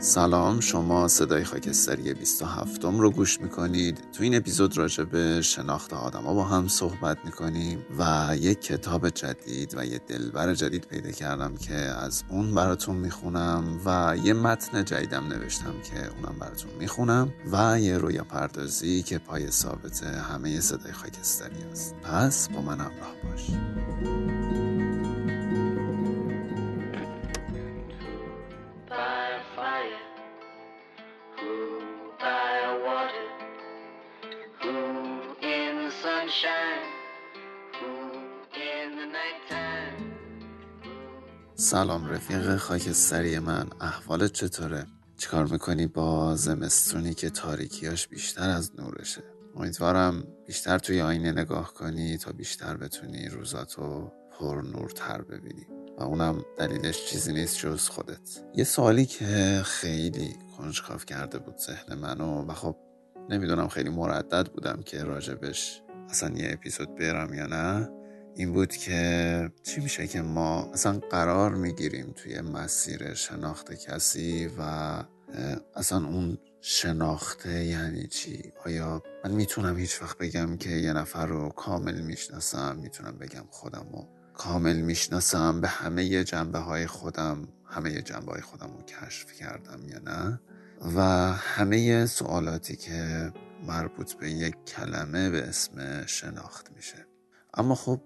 سلام شما صدای خاکستری 27 رو گوش می‌کنید. تو این اپیزود راجع به شناخت آدما با هم صحبت می‌کنیم و یک کتاب جدید و یه دلبر جدید پیدا کردم که از اون براتون می‌خونم و یه متن جدیدم نوشتم که اونم براتون می‌خونم و یه رویا پردازی که پای ثابت همه صدای خاکستری است. پس با من همراه باش. سلام رفیق خاکستری من. احوالت چطوره؟ چیکار می‌کنی با زمستونی که تاریکیاش بیشتر از نورشه؟ امیدوارم بیشتر توی آینه نگاه کنی تا بیشتر بتونی روزاتو پر نورتر ببینی. و اونم دلیلش چیزی نیست جز خودت. یه سوالی که خیلی کنجکاف کرده بود ذهن منو و خب نمی‌دونم خیلی مردد بودم که راجبش اصلا یه اپیزود برم یا نه. این بود که چی میشه که ما اصلا قرار می‌گیریم توی مسیر شناخت کسی و اصلا اون شناخته یعنی چی؟ آیا من می‌تونم هیچ وقت بگم که یه نفر رو کامل می‌شناسم؟ می‌تونم بگم خودم رو کامل می‌شناسم؟ به همه جنبه های خودم همه جنبه های خودم رو کشف کردم یا نه؟ و همه سوالاتی که مربوط به یک کلمه به اسم شناخت میشه. اما خب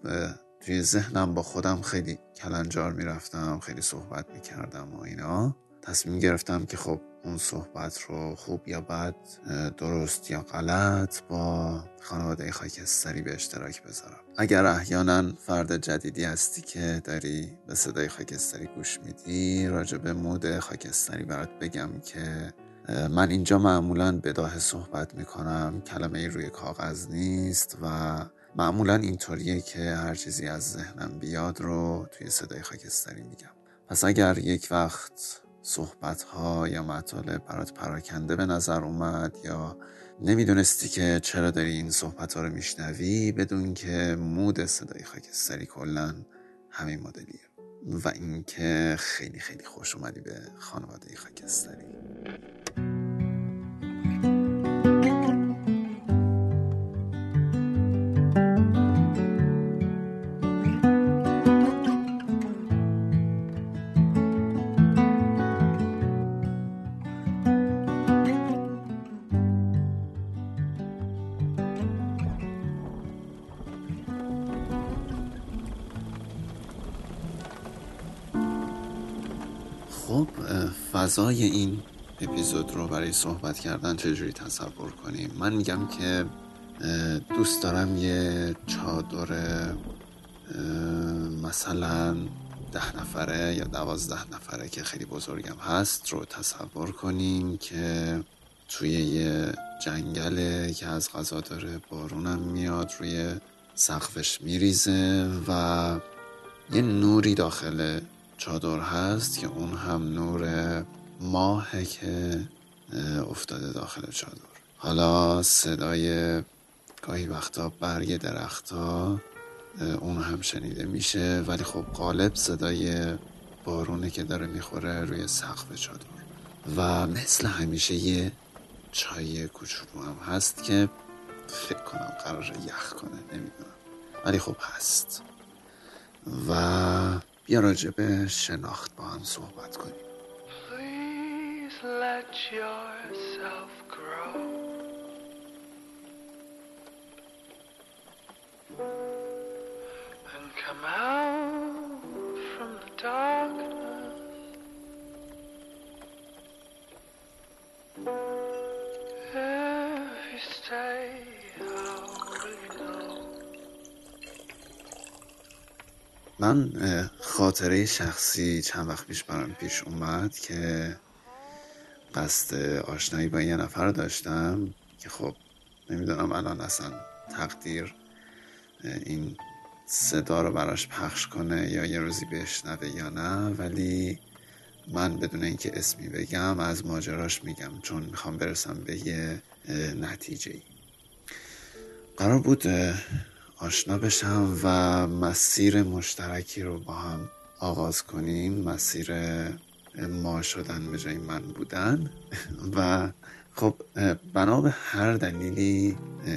توی ذهنم با خودم خیلی کلنجار می‌رفتم خیلی صحبت می‌کردم و اینا. تصمیم گرفتم که خب اون صحبت رو خوب یا بد درست یا غلط با خانواده خاکستری به اشتراک بذارم. اگر احیانا فرد جدیدی هستی که داری به صدای خاکستری گوش میدی راجع به مود خاکستری برات بگم که من اینجا معمولا بداه صحبت می‌کنم. کلمه روی کاغذ نیست و معمولا اینطوریه که هر چیزی از ذهنم بیاد رو توی صدای خاکستری میگم. پس اگر یک وقت صحبت ها یا مطالب برات پراکنده به نظر اومد یا نمی‌دونستی که چرا داری این صحبت ها رو میشنوی بدون که مود صدای خاکستری کلا همین مدلیه و اینکه خیلی خیلی خوش اومدی به خانواده خاکستری. فضای این اپیزود رو برای صحبت کردن چجوری تصور کنیم؟ من میگم که دوست دارم یه چادر مثلا ده نفره یا دوازده نفره که خیلی بزرگم هست رو تصور کنیم که توی یه جنگله که از غذا داره بارونم میاد روی سقفش میریزه و یه نوری داخل چادر هست که اون هم نور ماهه که افتاده داخل چادر. حالا صدای گاهی وقتا برگ درختها اون هم شنیده میشه ولی خب غالب صدای بارونه که داره می‌خوره روی سقف چادر. و مثل همیشه یه چای کوچولو هم هست که فکر کنم قرار یخ کنه نمی‌دونم. ولی خب هست. و بیا راجع به شناخت با هم صحبت کنیم. Let yourself grow. And come out from the darkness. If you stay? من خاطره شخصی چند وقت پیش برام پیش اومد که قصد آشنایی با یه نفر داشتم که خب نمی‌دونم الان اصلا تقدیر این صدا رو براش پخش کنه یا یه روزی بشنوه یا نه ولی من بدون اینکه اسمی بگم از ماجراش میگم چون می‌خوام برسم به یه نتیجه ای قرار بود آشنا بشم و مسیر مشترکی رو با هم آغاز کنیم. مسیر ما شدن به جای من بودن. و خب بنا به هر دلیلی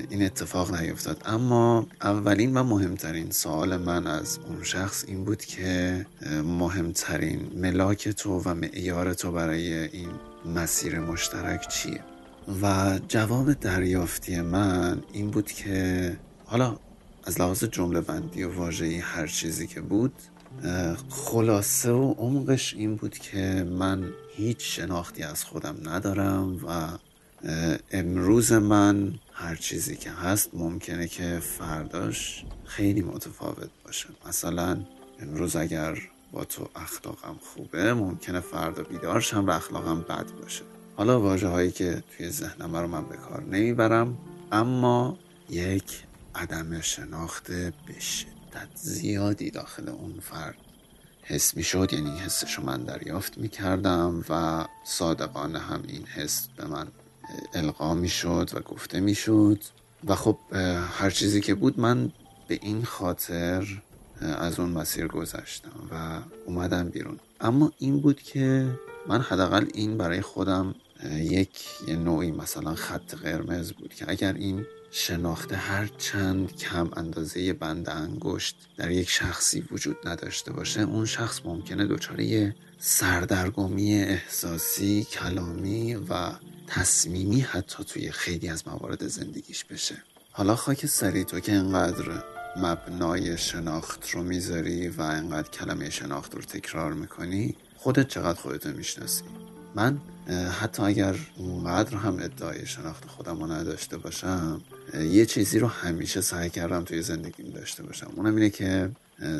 این اتفاق نیفتاد. اما اولین و مهمترین سوال من از اون شخص این بود که مهمترین ملاک تو و معیار تو برای این مسیر مشترک چیه؟ و جواب دریافتی من این بود که حالا از لحاظ جمله بندی و واژه‌ای هر چیزی که بود خلاصه و عمقش این بود که من هیچ شناختی از خودم ندارم و امروز من هر چیزی که هست ممکنه که فرداش خیلی متفاوت باشه. مثلا امروز اگر با تو اخلاقم خوبه ممکنه فردا بیدارشم و اخلاقم بد باشه. حالا واجه هایی که توی ذهنم رو من به کار نمی‌برم اما یک عدم شناخت به شدت زیادی داخل اون فرد حس می شد یعنی حسش رو من دریافت می کردم و صادقانه هم این حس به من القا می شد و گفته می شد و خب هر چیزی که بود من به این خاطر از اون مسیر گذشتم و اومدم بیرون. اما این بود که من حداقل این برای خودم یک نوعی مثلا خط قرمز بود که اگر این شناخته هر چند کم اندازه بند انگشت در یک شخصی وجود نداشته باشه اون شخص ممکنه دچار یه سردرگمی احساسی کلامی و تصمیمی حتی توی خیلی از موارد زندگیش بشه. حالا خاک سری تو که انقدر مبنای شناخت رو می‌ذاری و انقدر کلمه شناخت رو تکرار می‌کنی خودت چقدر خودتو می‌شناسی؟ من حتی اگر اونقدر هم ادعای شناخت خودم رو نداشته باشم یه چیزی رو همیشه سعی کردم توی زندگیم داشته باشم. اونم اینه که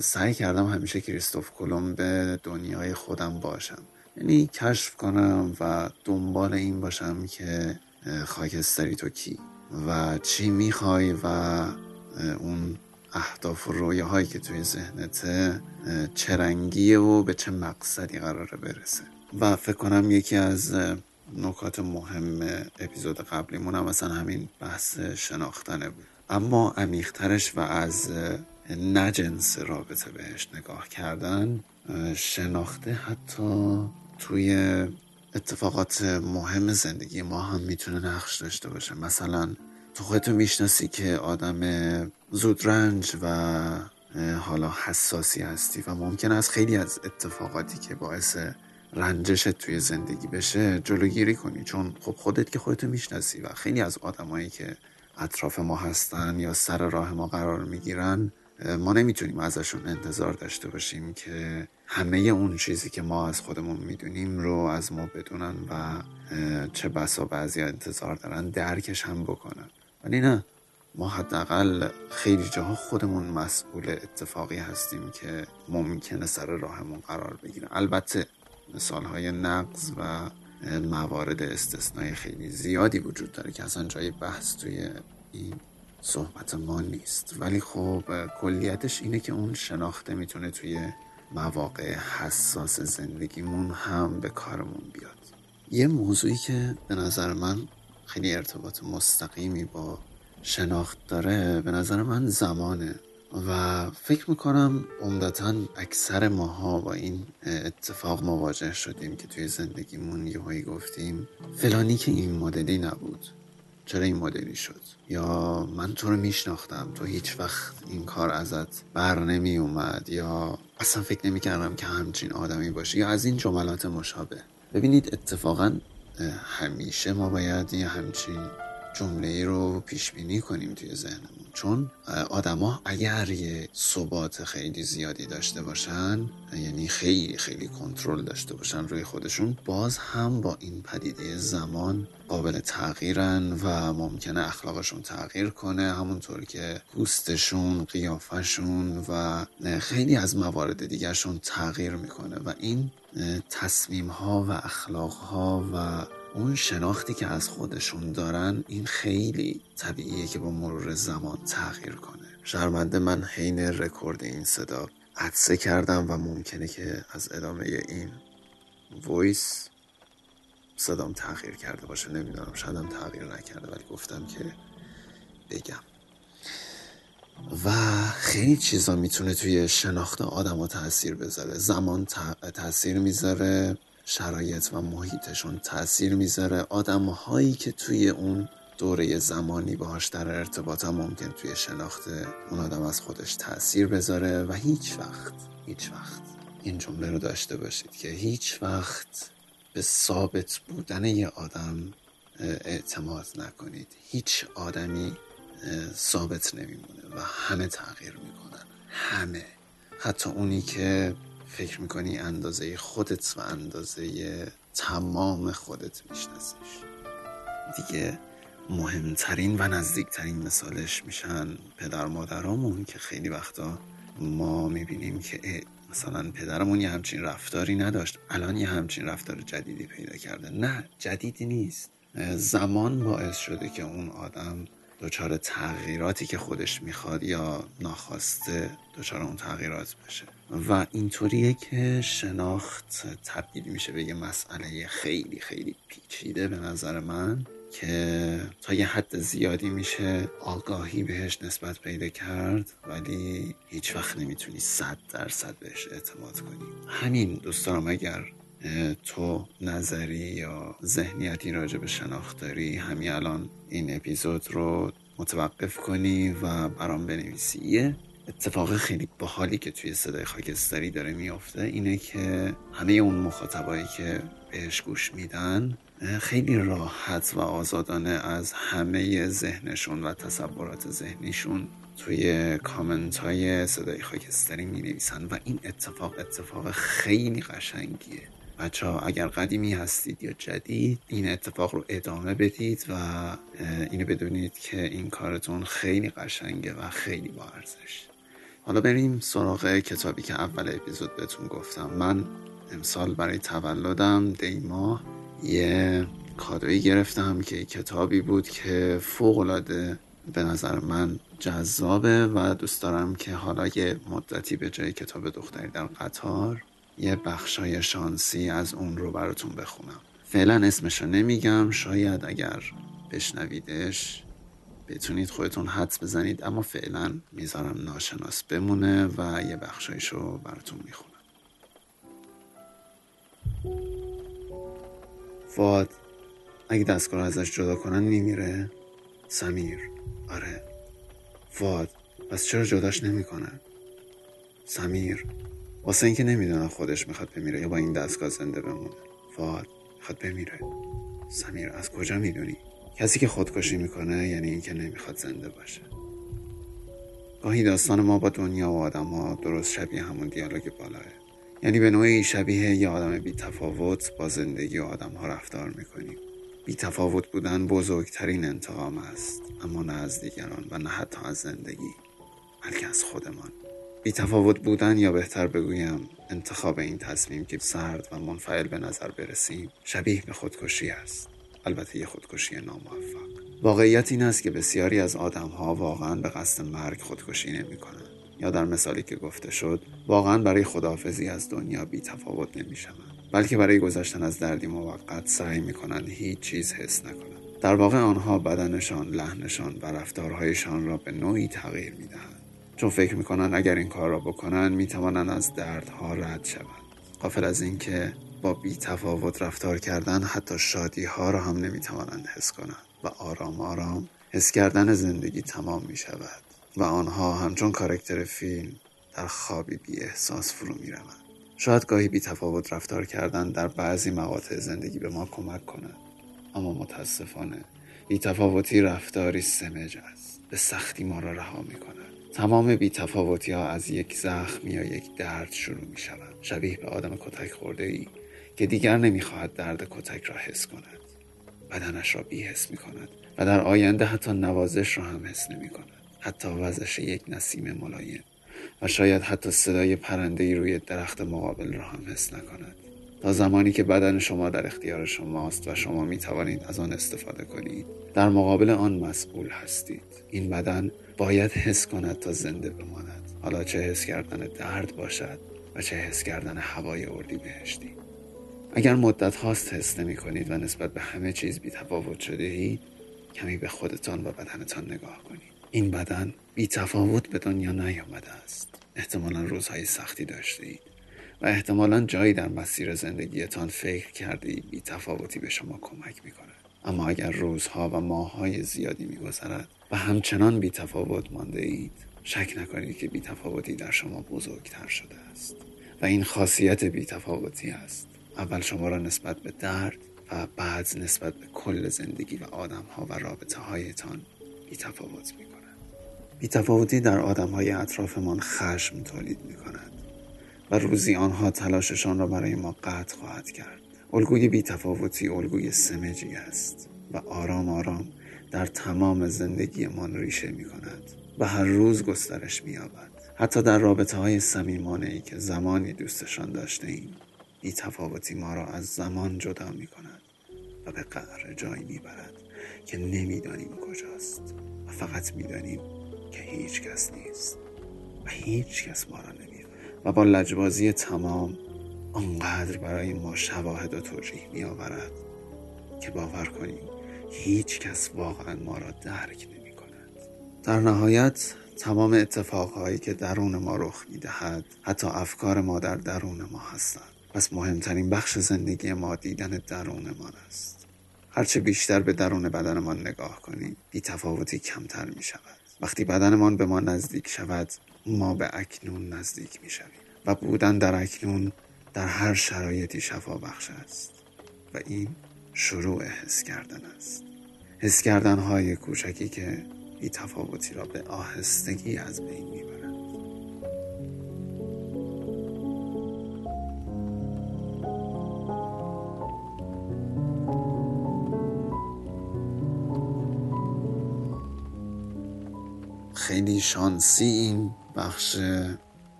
سعی کردم همیشه کریستوف کلم به دنیای خودم باشم. یعنی کشف کنم و دنبال این باشم که خاکستری تو کی و چی می‌خوای و اون اهداف و رویاهایی که توی ذهنته چه رنگیه و به چه مقصدی قراره برسه. و فکر کنم یکی از نکات مهم اپیزود قبلیمون هم مثلا همین بحث شناختنه بود. اما عمیقترش و از نجنس رابطه بهش نگاه کردن شناخته حتی توی اتفاقات مهم زندگی ما هم می‌تونه نقش داشته باشه. مثلا تو خودتو می‌شناسی که آدم زودرنج و حالا حساسی هستی و ممکن است خیلی از اتفاقاتی که باعث رنجشت توی زندگی بشه جلوگیری کنی. چون خب خودت که خودتو می‌شناسی و خیلی از آدمایی که اطراف ما هستن یا سر راه ما قرار می‌گیرن ما نمی‌تونیم ازشون انتظار داشته باشیم که همه اون چیزی که ما از خودمون می‌دونیم رو از ما بدونن و چه بسا بعضی انتظار دارن درکش هم بکنن. ولی نه ما حداقل خیلی جاها خودمون مسئول اتفاقی هستیم که ممکنه سر راهمون قرار بگیره. البته مثال های نقض و موارد استثنایی خیلی زیادی وجود داره که اصلا جای بحث توی این صحبت ما نیست. ولی خب کلیتش اینه که اون شناخته می‌تونه توی مواقع حساس زندگیمون هم به کارمون بیاد. یه موضوعی که به نظر من خیلی ارتباط مستقیمی با شناخت داره. به نظر من زمانه. و فکر می‌کنم عمدتا اکثر ماها با این اتفاق مواجه شدیم که توی زندگیمون یهویی گفتیم فلانی که این مدلی نبود. چرا این مدلی شد؟ یا من تو رو میشناختم. تو هیچ وقت این کار ازت بر نمی اومد یا اصلا فکر نمی کردم که همچین آدمی باشی. یا از این جملات مشابه. ببینید اتفاقا همیشه ما باید یه همچین جمله ای رو پیش بینی کنیم توی ذهنمون. چون آدما اگر یه ثبات خیلی زیادی داشته باشن یعنی خیلی خیلی کنترل داشته باشن روی خودشون باز هم با این پدیده زمان قابل تغییرن و ممکنه اخلاقشون تغییر کنه همونطور که پوستشون قیافشون و خیلی از موارد دیگرشون تغییر می‌کنه. و این تصمیم ها و اخلاق ها و اون شناختی که از خودشون دارن این خیلی طبیعیه که با مرور زمان تغییر کنه. شرمنده من حین رکورد این صدا. عطسه کردم و ممکنه که از ادامه این voice صدام تغییر کرده باشه. نمی‌دونم شایدم تغییر نکرده ولی گفتم که بگم. و خیلی چیزا می‌تونه توی شناخت آدم ها تاثیر بذاره. زمان تاثیر می‌ذاره. شرایط و محیطشون تاثیر می‌ذاره. آدم هایی که توی اون دوره زمانی باهاش در ارتباط هم ممکن توی شناخت اون آدم از خودش تاثیر بذاره و هیچ وقت هیچ وقت این جمله رو داشته باشید که هیچ وقت به ثابت بودن یه آدم اعتماد نکنید. هیچ آدمی ثابت نمیمونه و همه تغییر می‌کنن. همه. حتی اونی که فکر می‌کنی اندازه خودت و اندازه تمام خودت میشناسیش؟ دیگه مهمترین و نزدیکترین مثالش میشن پدر مادرامون که خیلی وقتا ما می‌بینیم که مثلا پدرمون یه همچین رفتاری نداشت الان یه همچین رفتار جدیدی پیدا کرده. نه جدیدی نیست. زمان باعث شده که اون آدم دچار تغییراتی که خودش می‌خواد یا ناخواسته دچار اون تغییرات بشه. و اینطوریه که شناخت تبدیل میشه به یه مسئله خیلی خیلی پیچیده به نظر من که تا یه حد زیادی میشه آگاهی بهش نسبت پیدا کرد ولی هیچ وقت نمی‌تونی صد درصد بهش اعتماد کنی. همین دوستانم اگر تو نظری یا ذهنیتی راجع به شناخت داری همین الان این اپیزود رو متوقف کنی و برام بنویسی. یه اتفاق خیلی باحالی که توی صدای خاکستری داره میافته اینه که همه اون مخاطبایی که بهش گوش میدن خیلی راحت و آزادانه از همه ذهنشون و تصورات ذهنیشون توی کامنت های صدای خاکستری می نویسن و این اتفاق اتفاق خیلی قشنگیه. بچه ها اگر قدیمی هستید یا جدید این اتفاق رو ادامه بدید و اینو بدونید که این کارتون خیلی قشنگه و خیلی با ارزش. حالا بریم سراغ کتابی که اول اپیزود بهتون گفتم. من امسال برای تولدم دیما یه کادویی گرفتم که کتابی بود که فوقلاده به نظر من جذابه و دوست دارم که حالا یه مدتی به جای کتاب دختری در قطار یه بخشای شانسی از اون رو براتون بخونم. فعلا اسمش نمیگم شاید اگر بشنویدش بتونید خودتون حدس بزنید اما فعلا می‌ذارم ناشناس بمونه و یه بخشایش رو براتون می‌خونم. فاد اگه دستگاه ازش جدا کنن میمیره؟ سمیر. آره. فاد پس چرا جداش نمی‌کنن سمیر. واسه اینکه نمی‌دونم خودش می‌خواد بمیره یا با این دستگاه زنده بمونه. فاد می‌خواد بمیره. سمیر از کجا می‌دونی؟ کسی که خودکشی می‌کنه یعنی اینکه نمی‌خواد زنده باشه. گاهی داستان ما با دنیا و آدم ها درست شبیه همون دیالوگ بالاه. یعنی به نوعی شبیه یه آدم بی تفاوت با زندگی و آدم ها رفتار می‌کنیم. بی تفاوت بودن بزرگترین انتقام است اما نه از دیگران و نه حتی از زندگی بلکه از خودمان. بی تفاوت بودن یا بهتر بگویم انتخاب این تصمیم که سرد و منفعل به نظر برسیم شبیه به خودکشی است. البته یه خودکشی ناموفق. واقعیت این است که بسیاری از آدم ها واقعا به قصد مرگ خودکشی نمی کنند یا در مثالی که گفته شد واقعا برای خداحافظی از دنیا بی تفاوت نمی شوند بلکه برای گذشتن از دردی موقت سعی می کنند هیچ چیز حس نکنند. در واقع آنها بدنشان لحنشان و رفتارهایشان را به نوعی تغییر می دهند چون فکر می‌کنن اگر این کار را بکنن می‌توانند از دردها رد شوند. قافل از اینکه با بی تفاوت رفتار کردن حتی شادی ها را هم نمی‌توانند حس کنند و آرام آرام حس کردن زندگی تمام می شود و آنها همچون کارکتر فیلم در خوابی بی احساس فرو می روند. شاید گاهی بی تفاوت رفتار کردن در بعضی مقاطع زندگی به ما کمک کند اما متاسفانه بی تفاوتی رفتاری سمج است. به سختی ما را رها می کند تمام بی تفاوتی ها از یک زخم یا یک درد شروع می شود شبیه به آدم کتک خورده ای که دیگر نمی‌خواهد درد کتک را حس کند. بدنش را بیحس می کند و در آینده حتی نوازش را هم حس نمی کند حتی وزش یک نسیم ملایم و شاید حتی صدای پرنده ای روی درخت مقابل را هم حس نکند. تا زمانی که بدن شما در اختیار شماست و شما می توانید از آن استفاده کنید در مقابل آن مسئول هستید. این بدن باید حس کند تا زنده بماند. حالا چه حس کردن درد باشد و چه حس کردن هوای اردی بهشتی اگر مدت هاست حس نمی کنید و نسبت به همه چیز بی تفاوت شده اید کمی به خودتان و بدنتان نگاه کنید. این بدن بی تفاوت به دنیا نیامده است. احتمالا روزهای سختی داشته اید و احتمالا جایی در مسیر زندگیتان فکر کرده بی تفاوتی به شما کمک می کند. اما اگر روزها و ماههای زیادی میگذرد و همچنان بی تفاوت مانده اید شک نکنید که بی تفاوتی در شما بزرگتر شده است و این خاصیت بی تفاوتی است. اول شما را نسبت به درد و بعد نسبت به کل زندگی و آدم ها و رابطه هایتان بی تفاوت می کند بی تفاوتی در آدم های اطرافمان خشم تولید می کند و روزی آنها تلاششان را برای ما قطع خواهد کرد. الگوی بی تفاوتی الگوی سمجی است و آرام آرام در تمام زندگیمان ریشه می کند و هر روز گسترش می یابد حتی در رابطه های ای که زمانی دوستشان داشته ایم بی تفاوتی ما را از زمان جدا می کند و به قعر جایی می برد که نمی‌دانیم کجاست و فقط می‌دانیم که هیچ کس نیست و هیچ کس ما را نمی و با لجبازی تمام آنقدر برای ما شواهد و توجیه می آورد که باور کنیم هیچ کس واقعا ما را درک نمی کند در نهایت تمام اتفاقهایی که درون ما رخ می دهد حتی افکار ما در درون ما هستند. پس مهمترین بخش زندگی ما دیدن درونمان است. هرچه بیشتر به درون بدنمان نگاه کنیم بی تفاوتی کمتر می شود. وقتی بدنمان به ما نزدیک شود ما به اکنون نزدیک می شویم و بودن در اکنون در هر شرایطی شفا بخش است و این شروع حس کردن است. حس کردن های کوچکی که بی تفاوتی را به آهستگی از بین می‌برند. خیلی شانسی این بخش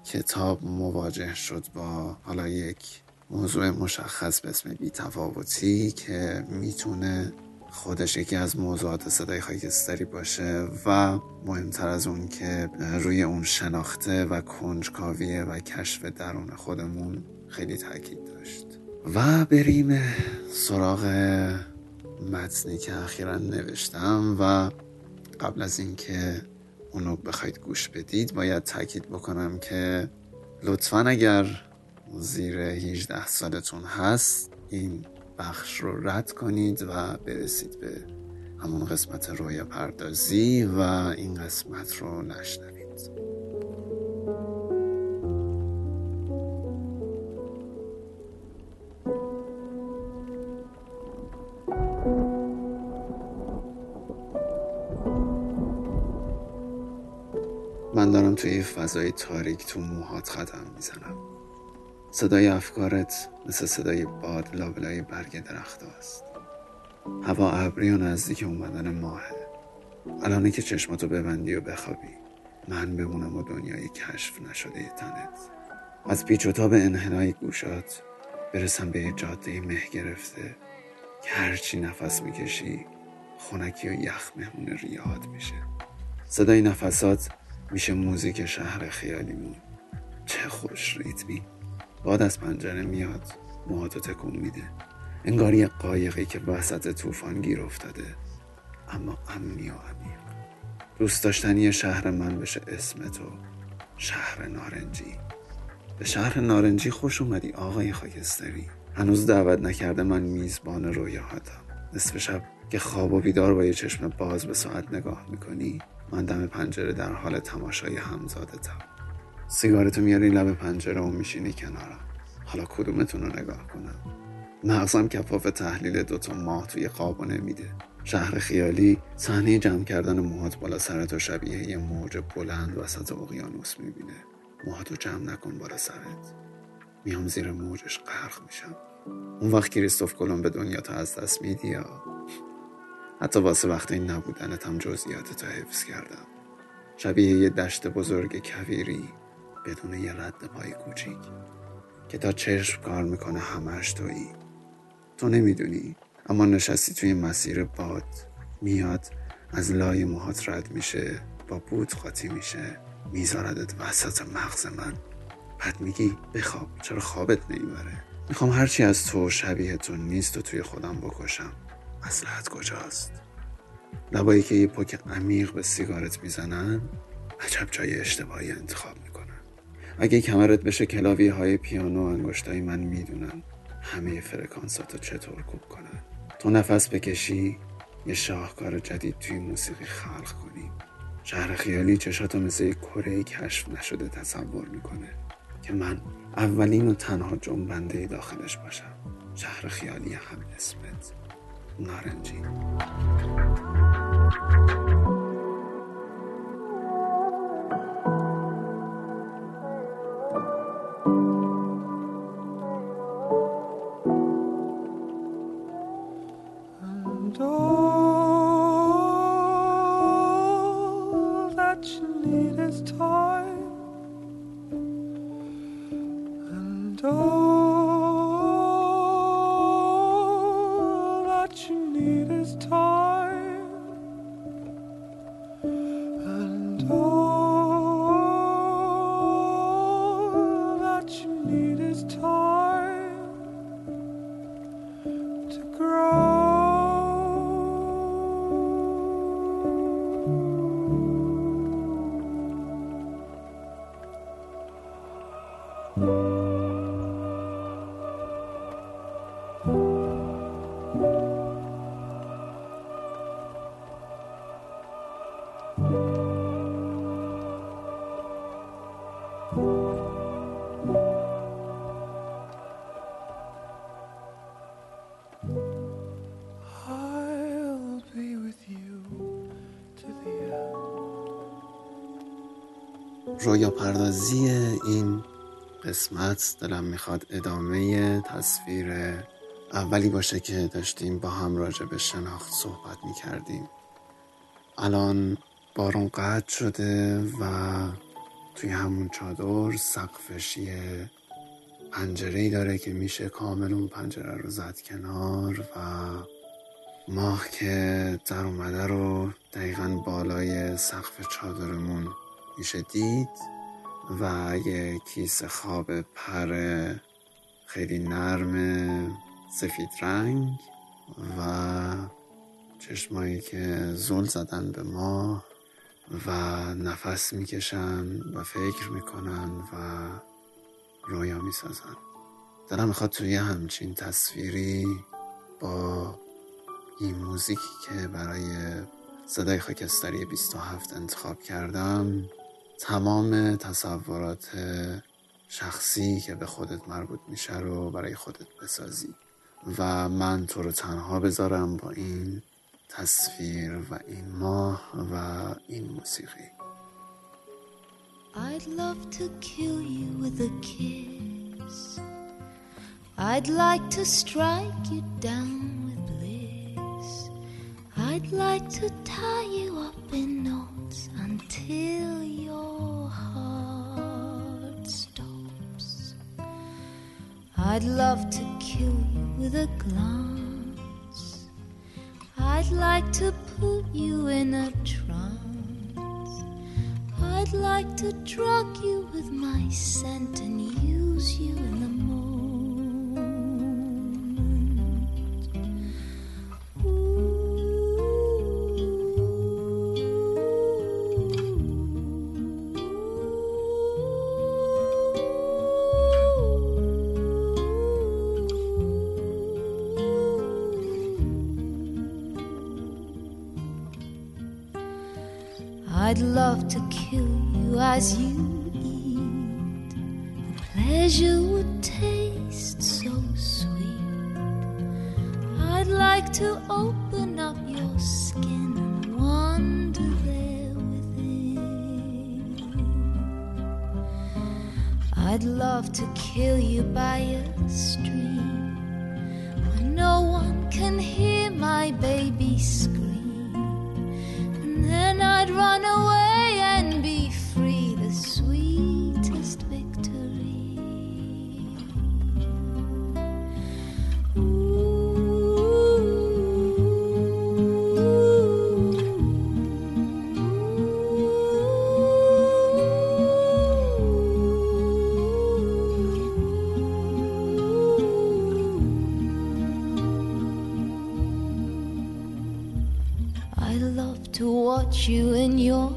کتاب مواجه شد با حالا یک موضوع مشخص به اسم بیتفاوتی که می‌تونه خودش یکی از موضوعات صدای خاکستری باشه و مهمتر از اون که روی اون شناخته و کنجکاویه و کشف درون خودمون خیلی تاکید داشت. و بریم سراغ متنی که اخیرا نوشتم و قبل از اینکه اونو بخواید گوش بدید باید تاکید بکنم که لطفا اگر زیر 18 سالتون هست این بخش رو رد کنید و برسید به همون قسمت رویا پردازی و این قسمت رو نشنوید. دارم توی فضای تاریک تو موهات قدم می‌زنم. صدای افکارت مثل صدای باد لابلای برگ درخت است هوا ابری و نزدیک اومدن ماهه. الانه که چشماتو ببندی و بخوابی من بمونم و دنیای کشف نشده تنت. از پیچ و تاب انحنای گوشات برسم به جاده مه گرفته که هرچی نفس می‌کشی خونکی و یخ مهمون ریاد میشه. صدای نفسات میشه موزیک شهر خیالیمون چه خوش ریتمی. باد از پنجره میاد موهاتو تکون میده. انگار یه قایقی که وسط طوفان گیر افتاده. اما امنی و عمیق دوست داشتنی شهر من بشه اسم تو شهر نارنجی. به شهر نارنجی خوش اومدی آقای خاکستری. هنوز دعوت نکرده من میزبان رویاهاتم. نصف شب که خواب و بیدار با یه چشم باز به ساعت نگاه می‌کنی من دم پنجره در حال تماشای همزادتم سیگارتو میاری لب پنجره و میشینی کنارم حالا کدومتون رو نگاه کنم؟ مغزم کفاف تحلیل دوتا ماه توی خوابو نمیده. شهر خیالی صحنه جمع کردن موهات بالا سرت و شبیه یه موج بلند وسط اقیانوس می‌بینه. موهاتو جمع نکن بالا سرت. میام زیر موجش غرق میشم. اون وقت کریستوف کلم به دنیا تا از دست میدی یا؟ حتی واسه وقت این نبودنت هم جزئیاتتو حفظ کردم. شبیه یه دشت بزرگ کویری بدون یه رد پای کوچیک که تا چشم کار می‌کنه همش تویی. تو نمی‌دونی اما نشستی توی مسیر باد. میاد از لای موهات رد میشه با بود قاطی میشه. میذاردت وسط مغز من. بعد میگی بخواب. چرا خوابت نمی‌بره؟ می‌خوام هرچی از تو شبیه تو نیست و توی خودم بکشم. مسلحت کجاست؟ لبایی که یه پک عمیق به سیگارت می‌زنن عجب جای اشتباهی انتخاب می‌کنن. اگه کمرت بشه کلاوی های پیانو انگشتای من می‌دونن همه فرکانساتو چطور کوب کنن. تو نفس بکشی یه شاهکار جدید توی موسیقی خلق کنی. شهر خیالی چشاتو مثل یک کره کشف نشده تصور می‌کنه که من اولین و تنها جنبنده داخلش باشم. شهر خیالی هم اسمت. نارنجی رویا پردازی این قسمت دلم می‌خواد ادامه تصویر اولی باشه که داشتیم با هم راجع به شناخت صحبت می‌کردیم. الان بارون قطع شده و توی همون چادر سقفش یه پنجره ای داره که میشه کامل اون پنجره رو زد کنار و ماه که در اومده رو دقیقا بالای سقف چادرمون میشه دید و یه کیسه خواب پر خیلی نرم سفید رنگ و چشمایی که زل زدن به ماه و نفس می‌کشن و فکر می‌کنن و رویا می‌سازن. دلم می‌خواد توی همچین تصویری با این موزیکی که برای صدای خاکستری 27 انتخاب کردم تمام تصورات شخصی که به خودت مربوط میشه رو برای خودت بسازی و من تو رو تنها بذارم با این تصویر و این ماه و این موسیقی I'd love to kill you with a kiss. I'd like to strike you down with bliss. I'd like to tie you up in knots until I'd love to kill you with a glance. I'd like to put you in a trance. I'd like to drug you with my scent and use you to kill you by a stream where no one can hear my baby scream. And then I'd run away you in your